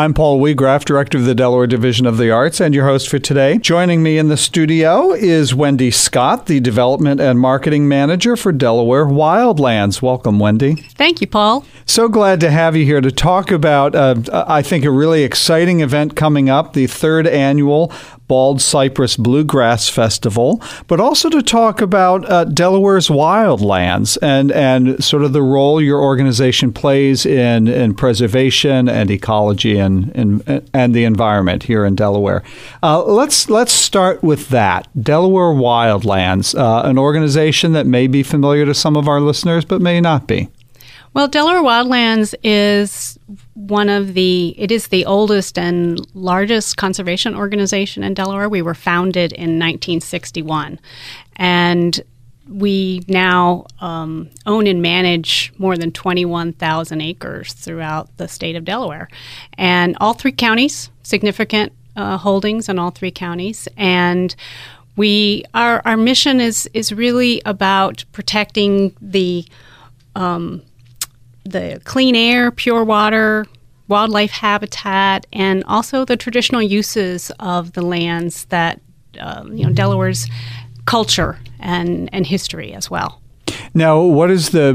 I'm Paul Weagraff, Director of the Delaware Division of the Arts, and your host for today. Joining me in the studio is Wendy Scott, the Development and Marketing Manager for Delaware Wild Lands. Welcome, Wendy. Thank you, Paul. So glad to have you here to talk about, uh, I think, a really exciting event coming up, the third annual Baldcypress Bluegrass Festival, but also to talk about uh, Delaware's wildlands and, and sort of the role your organization plays in, in preservation and ecology and, and, and the environment here in Delaware. Uh, let's, let's start with that. Delaware Wild Lands, uh, an organization that may be familiar to some of our listeners, but may not be. Well, Delaware Wild Lands is one of the it is the oldest and largest conservation organization in Delaware. We were founded in 1961, and we now um, own and manage more than 21,000 acres throughout the state of Delaware, and all three counties significant uh, holdings in all three counties, and we our our mission is is really about protecting the um, the clean air, pure water, wildlife habitat, and also the traditional uses of the lands that uh, you know Delaware's culture and and history as well. Now, what is the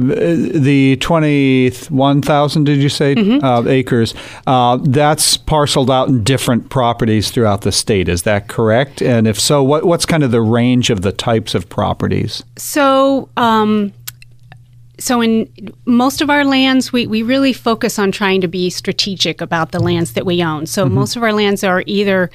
the twenty one thousand? Did you say mm-hmm. uh, acres? Uh, that's parceled out in different properties throughout the state. Is that correct? And if so, what what's kind of the range of the types of properties? So. Um, so in most of our lands we, we really focus on trying to be strategic about the lands that we own so mm-hmm. most of our lands are either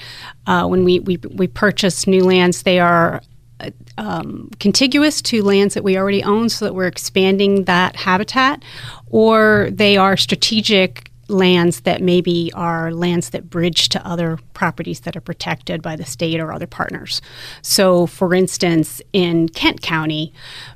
uh, when we, we, we purchase new lands they are uh, um, contiguous to lands that we already own so that we're expanding that habitat or they are strategic lands that maybe are lands that bridge to other properties that are protected by the state or other partners. So, for instance, in Kent County,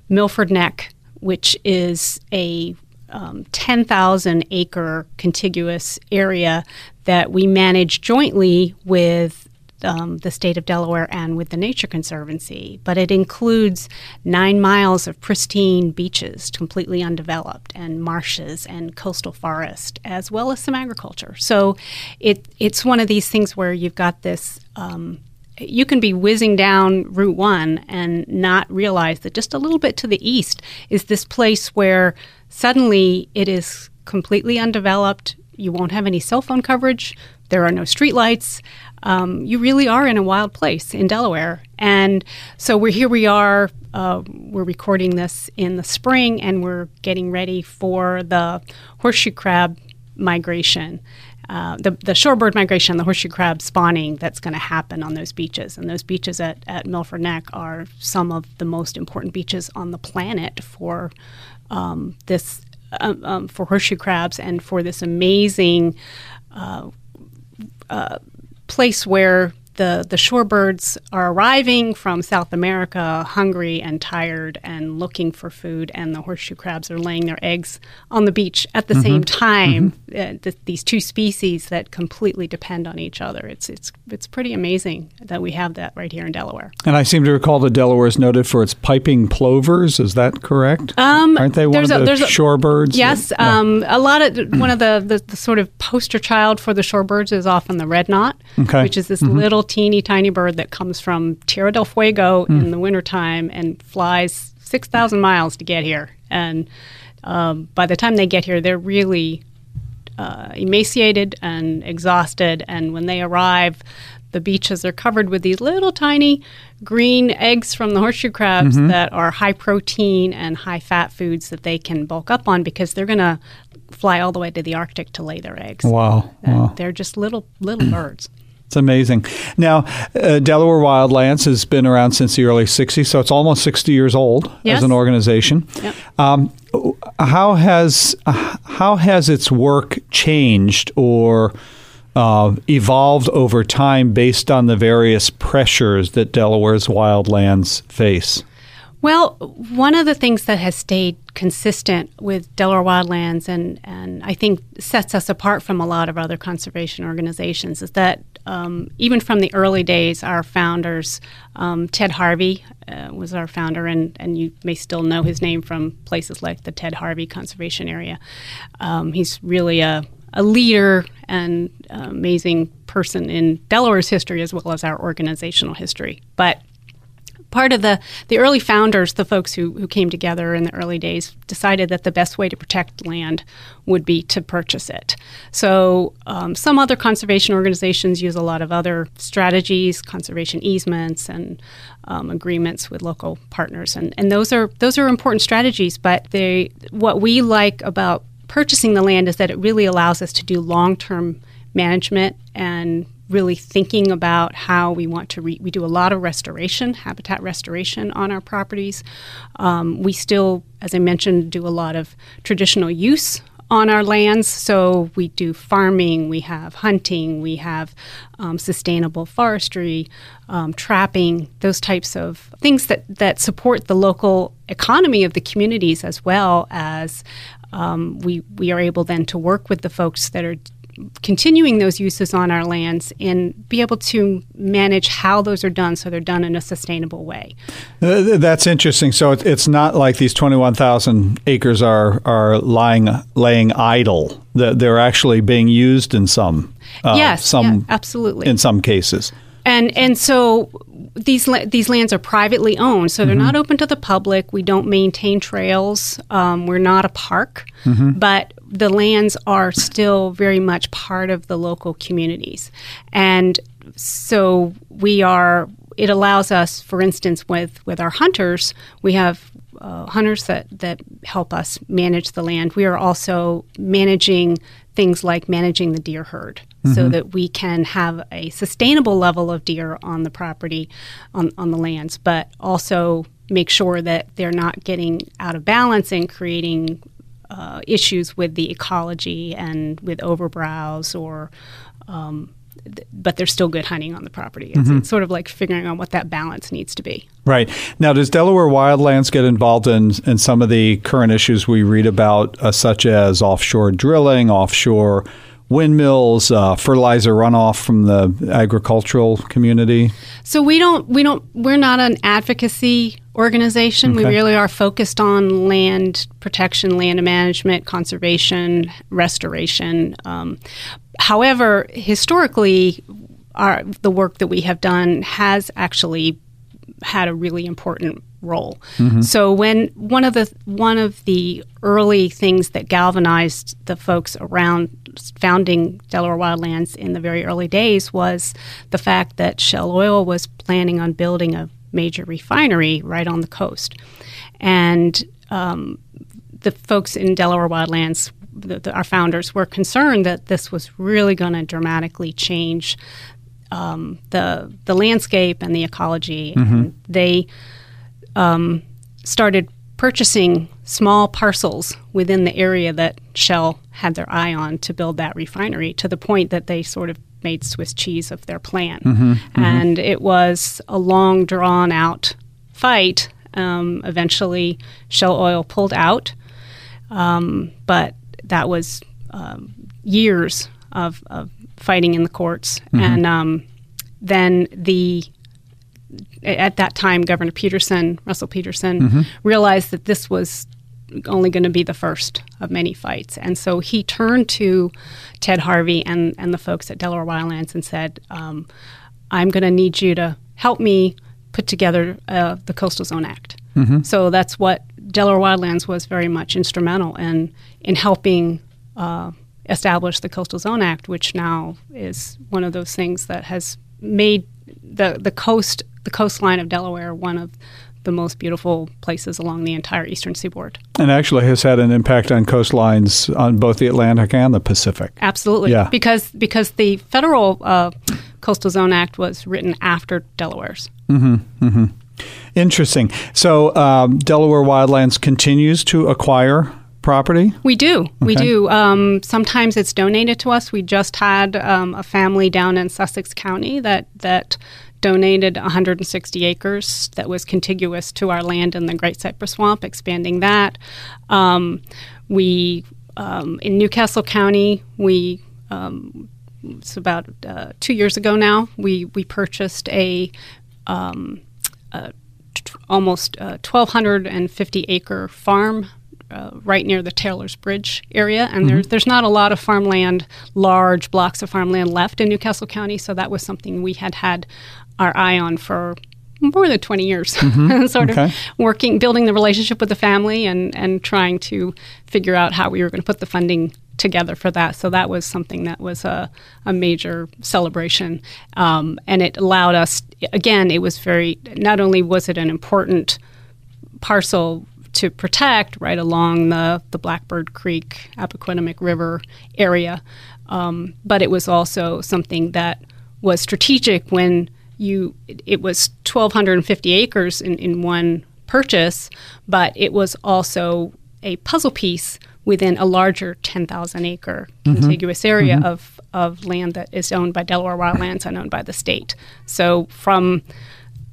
Milford Neck which is a um, 10,000 acre contiguous area that we manage jointly with um, the state of Delaware and with the Nature Conservancy. But it includes nine miles of pristine beaches, completely undeveloped, and marshes and coastal forest, as well as some agriculture. So it, it's one of these things where you've got this. Um, you can be whizzing down Route 1 and not realize that just a little bit to the east is this place where suddenly it is completely undeveloped. You won't have any cell phone coverage. There are no streetlights. Um, you really are in a wild place in Delaware. And so we're here we are. Uh, we're recording this in the spring and we're getting ready for the horseshoe crab migration. Uh, the, the shorebird migration, the horseshoe crab spawning that's going to happen on those beaches. And those beaches at, at Milford Neck are some of the most important beaches on the planet for um, this um, um, for horseshoe crabs and for this amazing uh, uh, place where the, the shorebirds are arriving from South America hungry and tired and looking for food, and the horseshoe crabs are laying their eggs on the beach at the mm-hmm. same time. Mm-hmm. Uh, th- these two species that completely depend on each other. It's, it's, it's pretty amazing that we have that right here in Delaware. And I seem to recall that Delaware is noted for its piping plovers. Is that correct? Um, Aren't they one of the shorebirds? Yes. Yeah. um, a lot of one of the, the, the, sort of poster child for the shorebirds is often the red knot, okay. which is this mm-hmm. little teeny tiny bird that comes from Tierra del Fuego mm. in the wintertime and flies 6,000 miles to get here. And um, by the time they get here, they're really uh, emaciated and exhausted. And when they arrive, the beaches are covered with these little tiny green eggs from the horseshoe crabs mm-hmm. that are high protein and high fat foods that they can bulk up on because they're going to fly all the way to the Arctic to lay their eggs. Wow. wow. They're just little little birds. It's amazing. Now, uh, Delaware Wild Lands has been around since the early 60s, so it's almost 60 years old yes. as an organization. Yep. Um, how has how has its work changed or uh, evolved over time based on the various pressures that Delaware's wildlands face? Well, one of the things that has stayed consistent with Delaware Wild Lands and, and I think sets us apart from a lot of other conservation organizations is that um, even from the early days, our founders, um, Ted Harvey uh, was our founder, and, and you may still know his name from places like the Ted Harvey Conservation Area. Um, he's really a, a leader and uh, amazing person in Delaware's history as well as our organizational history. But part of the, the early founders, the folks who, who came together in the early days, decided that the best way to protect land would be to purchase it. So um, some other conservation organizations use a lot of other strategies, conservation easements and um, agreements with local partners, and, and those are those are important strategies. But they what we like about purchasing the land is that it really allows us to do long term management and really thinking about how we want to re- we do a lot of restoration habitat restoration on our properties. Um, we still as i mentioned do a lot of traditional use on our lands. So we do farming we have hunting we have um, sustainable forestry um, trapping those types of things that, that support the local economy of the communities as well as um, we, we are able then to work with the folks that are continuing those uses on our lands and be able to manage how those are done so they're done in a sustainable way. Uh, that's interesting. So it's not like these 21,000 acres are, are lying, laying idle. They're actually being used in some. Uh, yes, some, yeah, absolutely. In some cases. And and so these these lands are privately owned, so they're mm-hmm. not open to the public. We don't maintain trails. Um, we're not a park, mm-hmm. but the lands are still very much part of the local communities, and so we are. It allows us, for instance, with with our hunters, we have uh, hunters that, that help us manage the land. We are also managing things like managing the deer herd mm-hmm. so that we can have a sustainable level of deer on the property, on, on the lands, but also make sure that they're not getting out of balance and creating uh, issues with the ecology and with overbrowse or um, but there's still good hunting on the property. It's, mm-hmm. it's, sort of like figuring out what that balance needs to be. Right. Now, does Delaware Wild Lands get involved in, in some of the current issues we read about, uh, such as offshore drilling, offshore windmills, uh, fertilizer runoff from the agricultural community? So we don't we don't we're not an advocacy organization. Okay. We really are focused on land protection, land management, conservation, restoration. Um, however, historically, our the work that we have done has actually had a really important role. Mm-hmm. So when one of the one of the early things that galvanized the folks around founding Delaware Wild Lands in the very early days was the fact that Shell Oil was planning on building a major refinery right on the coast, and um, the folks in Delaware Wild Lands the, the, our founders were concerned that this was really going to dramatically change um, the the landscape and the ecology. Mm-hmm. And they um, started purchasing small parcels within the area that Shell had their eye on to build that refinery to the point that they sort of made Swiss cheese of their plan. Mm-hmm, mm-hmm. And it was a long, drawn out fight. Um, eventually, Shell Oil pulled out, um, but that was um, years of, of, fighting in the courts. Mm-hmm. And um, then the at that time, Governor Peterson, Russell Peterson, mm-hmm. realized that this was only going to be the first of many fights. And so he turned to Ted Harvey and, and the folks at Delaware Wild Lands and said, um, I'm going to need you to help me put together uh, the Coastal Zone Act. Mm-hmm. So that's what Delaware Wild Lands was very much instrumental in, in helping uh, establish the Coastal Zone Act, which now is one of those things that has made the, the coast the coastline of Delaware one of the most beautiful places along the entire eastern seaboard. And actually has had an impact on coastlines on both the Atlantic and the Pacific. Absolutely. Yeah. Because because the federal uh, Coastal Zone Act was written after Delaware's. Mm-hmm. Mm-hmm. Interesting. So um, Delaware Wild Lands continues to acquire property? We do. Okay. We do. Um, sometimes it's donated to us. We just had um, a family down in Sussex County that that donated 160 acres that was contiguous to our land in the Great Cypress Swamp, expanding that. Um, we um, in New Castle County, we um, it's about uh, two years ago now. We we purchased a, um, a t- almost uh, 1,250 acre farm uh, right near the Taylor's Bridge area, and there's there's not a lot of farmland, large blocks of farmland left in New Castle County. So that was something we had had our eye on for more than 20 years, sort Okay. of working, building the relationship with the family and, and trying to figure out how we were going to put the funding together for that. So that was something that was a, a major celebration. Um, and it allowed us, again, it was very, not only was it an important parcel to protect right along the, the Blackbird Creek, Appoquinimink River area, um, but it was also something that was strategic when you it, was 1,250 acres in, in one purchase, but it was also a puzzle piece within a larger 10,000 acre contiguous area of, of land that is owned by Delaware Wild Lands and owned by the state. So from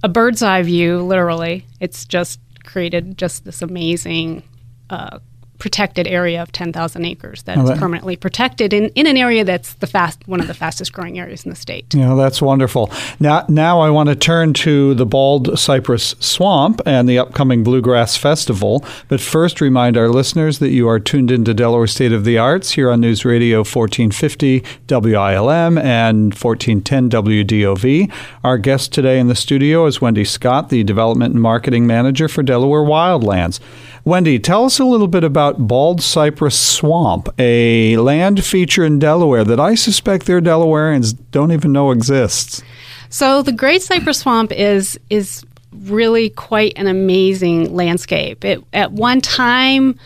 a bird's eye view, literally, it's just created just this amazing uh, protected area of 10,000 acres that's that- permanently protected in, in an area that's the fast one of the fastest growing areas in the state. Yeah, that's wonderful. Now, now I want to turn to the Bald Cypress Swamp and the upcoming Bluegrass Festival. But first, remind our listeners that you are tuned into Delaware State of the Arts here on News Radio 1450 WILM and 1410 WDOV. Our guest today in the studio is Wendy Scott, the Development and Marketing Manager for Delaware Wild Lands. Wendy, tell us a little bit about Bald Cypress Swamp, a land feature in Delaware that I suspect their Delawareans don't even know exists. So the Great Cypress Swamp is is really quite an amazing landscape. It, at one time,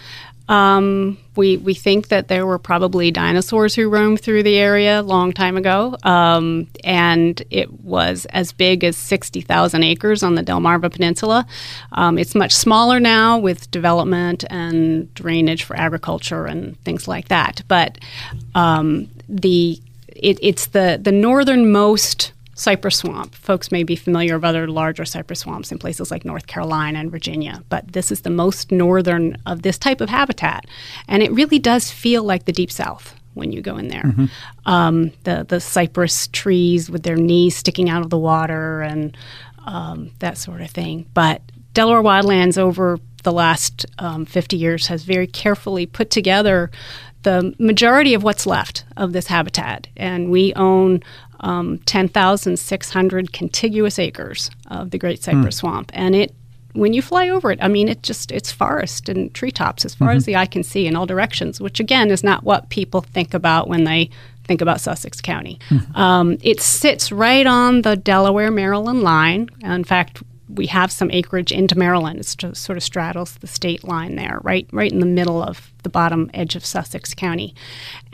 um, we we think that there were probably dinosaurs who roamed through the area a long time ago, um, and it was as big as sixty thousand acres on the Delmarva Peninsula. Um, it's much smaller now with development and drainage for agriculture and things like that. But um, the it, it's the the northernmost cypress swamp. Folks may be familiar with other larger cypress swamps in places like North Carolina and Virginia, but this is the most northern of this type of habitat, and it really does feel like the deep south when you go in there. Um, the the cypress trees with their knees sticking out of the water and um, that sort of thing. But Delaware Wild Lands over the last um, 50 years has very carefully put together the majority of what's left of this habitat, and we own um, 10,600 contiguous acres of the Great Cypress Swamp, and it. When you fly over it, I mean, it just it's forest and treetops as far as the eye can see in all directions, which again is not what people think about when they think about Sussex County. Um, it sits right on the Delaware Maryland line. In fact, we have some acreage into Maryland. It sort of straddles the state line there, right, right in the middle of the bottom edge of Sussex County.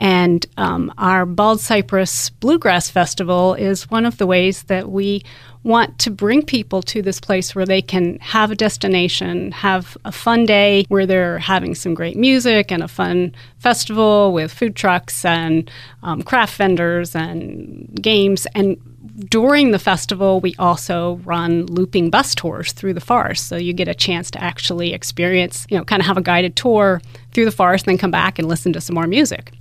And um, our Baldcypress Bluegrass Festival is one of the ways that we want to bring people to this place where they can have a destination, have a fun day where they're having some great music and a fun festival with food trucks and um, craft vendors and games. And during the festival, we also run looping bus tours through the forest. So you get a chance to actually experience, you know, kind of have a guided tour through the forest and then come back and listen to some more music.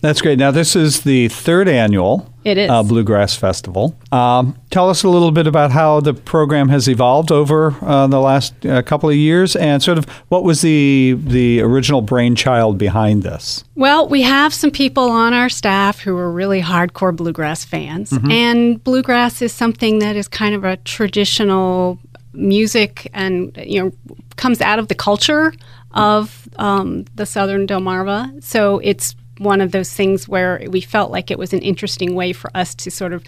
That's great. Now, this is the third annual It is. Uh, Bluegrass Festival. Um, tell us a little bit about how the program has evolved over uh, the last uh, couple of years, and sort of what was the the original brainchild behind this. Well, we have some people on our staff who are really hardcore bluegrass fans, and bluegrass is something that is kind of a traditional music and you know comes out of the culture of um, the southern Delmarva. So it's one of those things where we felt like it was an interesting way for us to sort of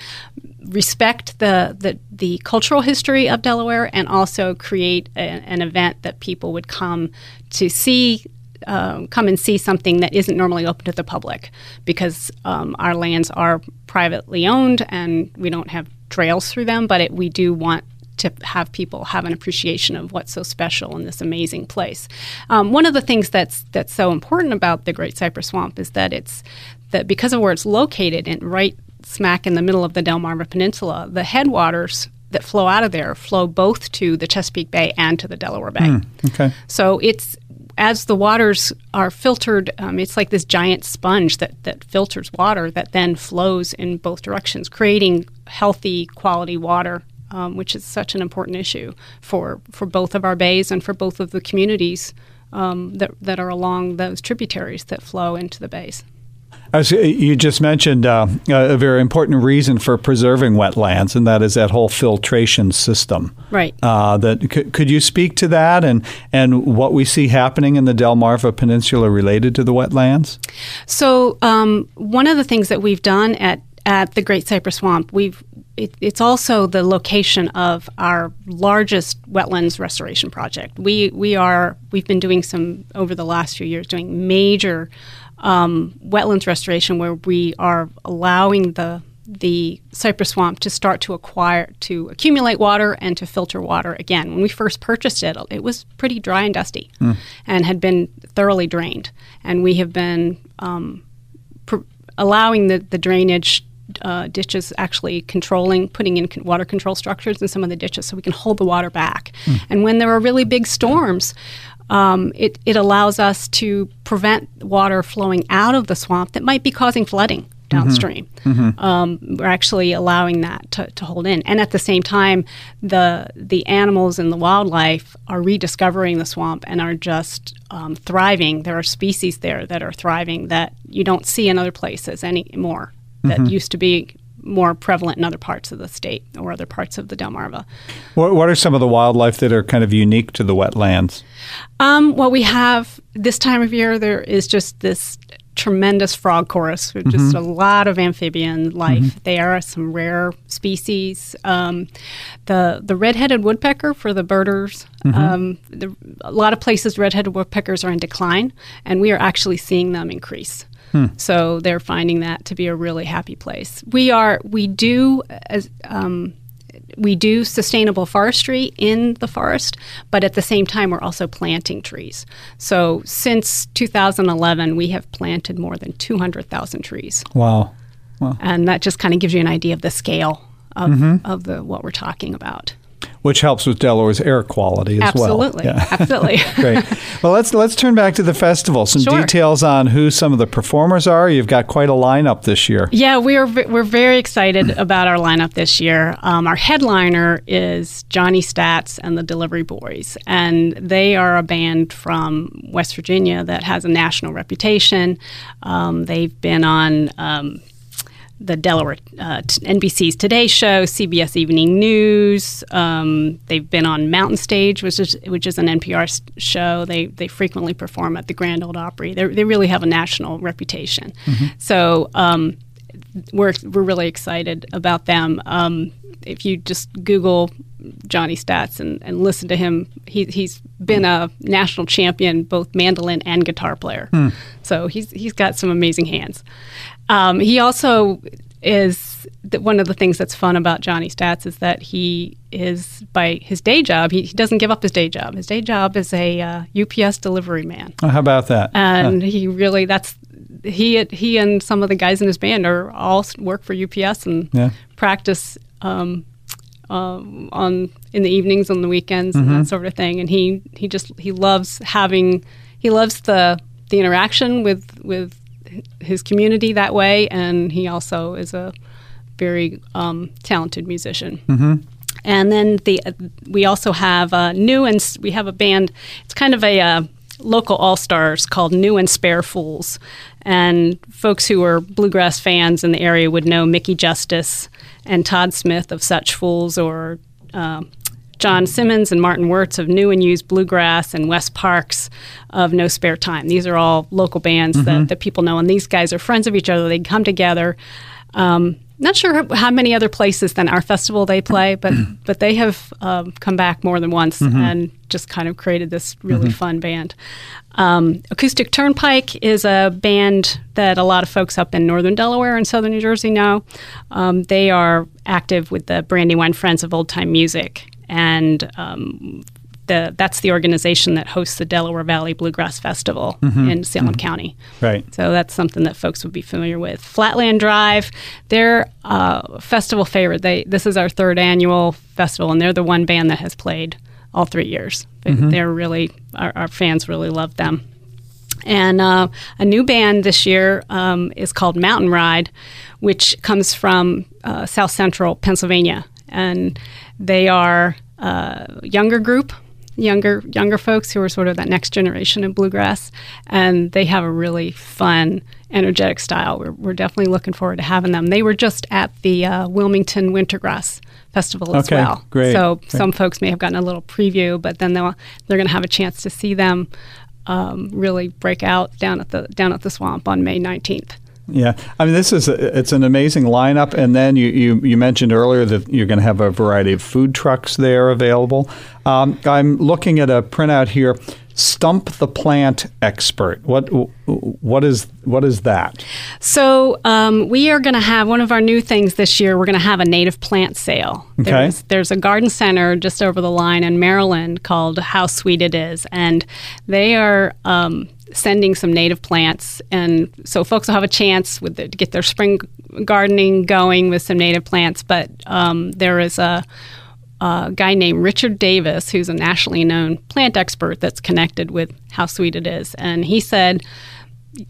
respect the the, the cultural history of Delaware and also create a, an event that people would come to see um, come and see something that isn't normally open to the public because um, our lands are privately owned and we don't have trails through them, but it, we do want to have people have an appreciation of what's so special in this amazing place. Um, one of the things that's that's so important about the Great Cypress Swamp is that it's that because of where it's located and right smack in the middle of the Delmarva Peninsula, the headwaters that flow out of there flow both to the Chesapeake Bay and to the Delaware Bay. Okay. So it's as the waters are filtered, um, it's like this giant sponge that, that filters water that then flows in both directions, creating healthy, quality water, um, which is such an important issue for, for both of our bays and for both of the communities um, that that are along those tributaries that flow into the bays. As you just mentioned, uh, a very important reason for preserving wetlands, and that is that whole filtration system. Right. Uh, that could, could you speak to that and and what we see happening in the Delmarva Peninsula related to the wetlands? So um, one of the things that we've done at at the Great Cypress Swamp, we've it, it's also the location of our largest wetlands restoration project. We we are we've been doing some over the last few years doing major um, wetlands restoration where we are allowing the the cypress swamp to start to acquire to accumulate water and to filter water again. When we first purchased it, it was pretty dry and dusty, mm. and had been thoroughly drained. And we have been um, pr- allowing the, the drainage uh, ditches actually controlling, putting in water control structures in some of the ditches so we can hold the water back. Mm. And when there are really big storms, um, it, it allows us to prevent water flowing out of the swamp that might be causing flooding downstream. Mm-hmm. mm-hmm. Um, we're actually allowing that to, to, hold in, and at the same time, the the animals and the wildlife are rediscovering the swamp and are just um, thriving. There are species there that are thriving that you don't see in other places anymore. That mm-hmm. used to be more prevalent in other parts of the state or other parts of the Delmarva. What, what are some of the wildlife that are kind of unique to the wetlands? Um, well, we have this time of year, there is just this tremendous frog chorus with just mm-hmm. a lot of amphibian life mm-hmm. there are some rare species um, the the red-headed woodpecker for the birders mm-hmm. um, the, a lot of places red-headed woodpeckers are in decline and we are actually seeing them increase Hmm. So they're finding that to be a really happy place. We are we do as um, we do sustainable forestry in the forest, but at the same time, we're also planting trees. So since 2011, we have planted more than 200,000 trees. Wow. wow. And that just kind of gives you an idea of the scale of, mm-hmm. of the what we're talking about which helps with Delaware's air quality as absolutely. well. Yeah. Absolutely. Great. Well, let's let's turn back to the festival. Some sure. details on who some of the performers are. You've got quite a lineup this year. Yeah, we are we're very excited about our lineup this year. Um, our headliner is Johnny Staats and the Delivery Boys, and they are a band from West Virginia that has a national reputation. Um, they've been on um, the Delaware uh, NBC's Today Show, CBS Evening News. Um, they've been on Mountain Stage, which is which is an NPR show. They they frequently perform at the Grand Old Opry. They they really have a national reputation. Mm-hmm. So um, we're we're really excited about them. Um, if you just Google Johnny Staats and, and listen to him, he, he's been a national champion, both mandolin and guitar player. Hmm. So he's he's got some amazing hands. Um, he also is that one of the things that's fun about Johnny Staats is that he is by his day job. He, he doesn't give up his day job. His day job is a uh, UPS delivery man. Oh, how about that? And he really that's he he and some of the guys in his band are all work for UPS and yeah. practice um, uh, on in the evenings on the weekends mm-hmm. and that mm-hmm. sort of thing. And he he just he loves having he loves the the interaction with with his community that way, and he also is a very um, talented musician. Mm-hmm. And then the uh, we also have a new and we have a band. It's kind of a uh, local all stars called New and Spare Fools, and folks who are bluegrass fans in the area would know Mickey Justice and Todd Smith of Such Fools, or uh, John Simmons and Martin Wirtz of New and Used Bluegrass and Wes Parks of No Spare Time. These are all local bands mm-hmm. that, that people know, and these guys are friends of each other. They come together. Um, not sure how many other places than our festival they play, but but they have um, come back more than once mm-hmm. and just kind of created this really mm-hmm. fun band. Um, Acoustic Turnpike is a band that a lot of folks up in northern Delaware and southern New Jersey know. Um, they are active with the Brandywine Friends of Old Time Music, and um, the, that's the organization that hosts the Delaware Valley Bluegrass Festival mm-hmm. in Salem mm-hmm. County. Right. So that's something that folks would be familiar with. Flatland Drive, they're uh, festival favorite. They this is our third annual festival, and they're the one band that has played all three years. Mm-hmm. They're really our, our, fans really love them. And uh, a new band this year um, is called Mountain Ride, which comes from uh, South Central Pennsylvania, and they are a younger group. younger younger folks who are sort of that next generation of bluegrass, and they have a really fun, energetic style. We're, we're definitely looking forward to having them. They were just at the uh, Wilmington Wintergrass Festival as okay, well. Great, so great. some folks may have gotten a little preview, but then they'll, they're going to have a chance to see them um, really break out down at the down at the swamp on May nineteenth. Yeah, I mean, this is a, it's an amazing lineup, and then you, you, you mentioned earlier that you're going to have a variety of food trucks there available. Um, I'm looking at a printout here. Stump the plant expert. What what is what is that? So um, we are going to have one of our new things this year. We're going to have a native plant sale. Okay. There's, there's a garden center just over the line in Maryland called How Sweet It Is, and they are. Um, sending some native plants, and so folks will have a chance with the, to get their spring gardening going with some native plants. But um, there is a, a, guy named Richard Davis, who's a nationally known plant expert that's connected with How Sweet It Is, and he said,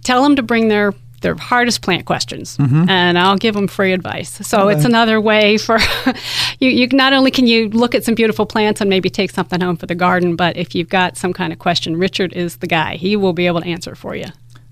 "Tell them to bring their." Their hardest plant questions, mm-hmm. and I'll give them free advice. So okay. it's another way for you, you. Not only can you look at some beautiful plants and maybe take something home for the garden, but if you've got some kind of question, Richard is the guy. He will be able to answer for you.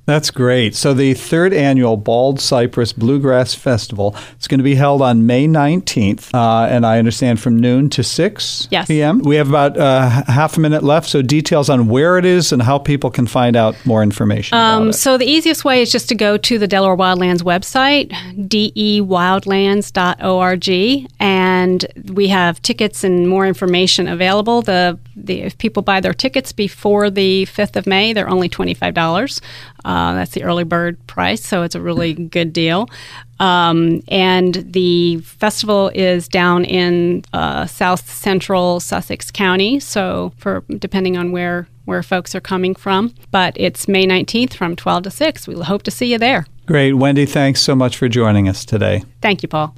That's great. So the third annual Baldcypress Bluegrass Festival is going to be held on May 19th, uh, and I understand from noon to 6 yes. p.m. We have about uh, half a minute left, so details on where it is and how people can find out more information um, So the easiest way is just to go to the Delaware Wild Lands website, dewildlands.org, and we have tickets and more information available. The, the if people buy their tickets before the 5th of May, they're only $25. Uh, that's the early bird price, so it's a really good deal. Um, and the festival is down in uh, south central Sussex County, so for depending on where where folks are coming from. But it's May 19th from 12 to 6. We hope to see you there. Great. Wendy, thanks so much for joining us today. Thank you, Paul.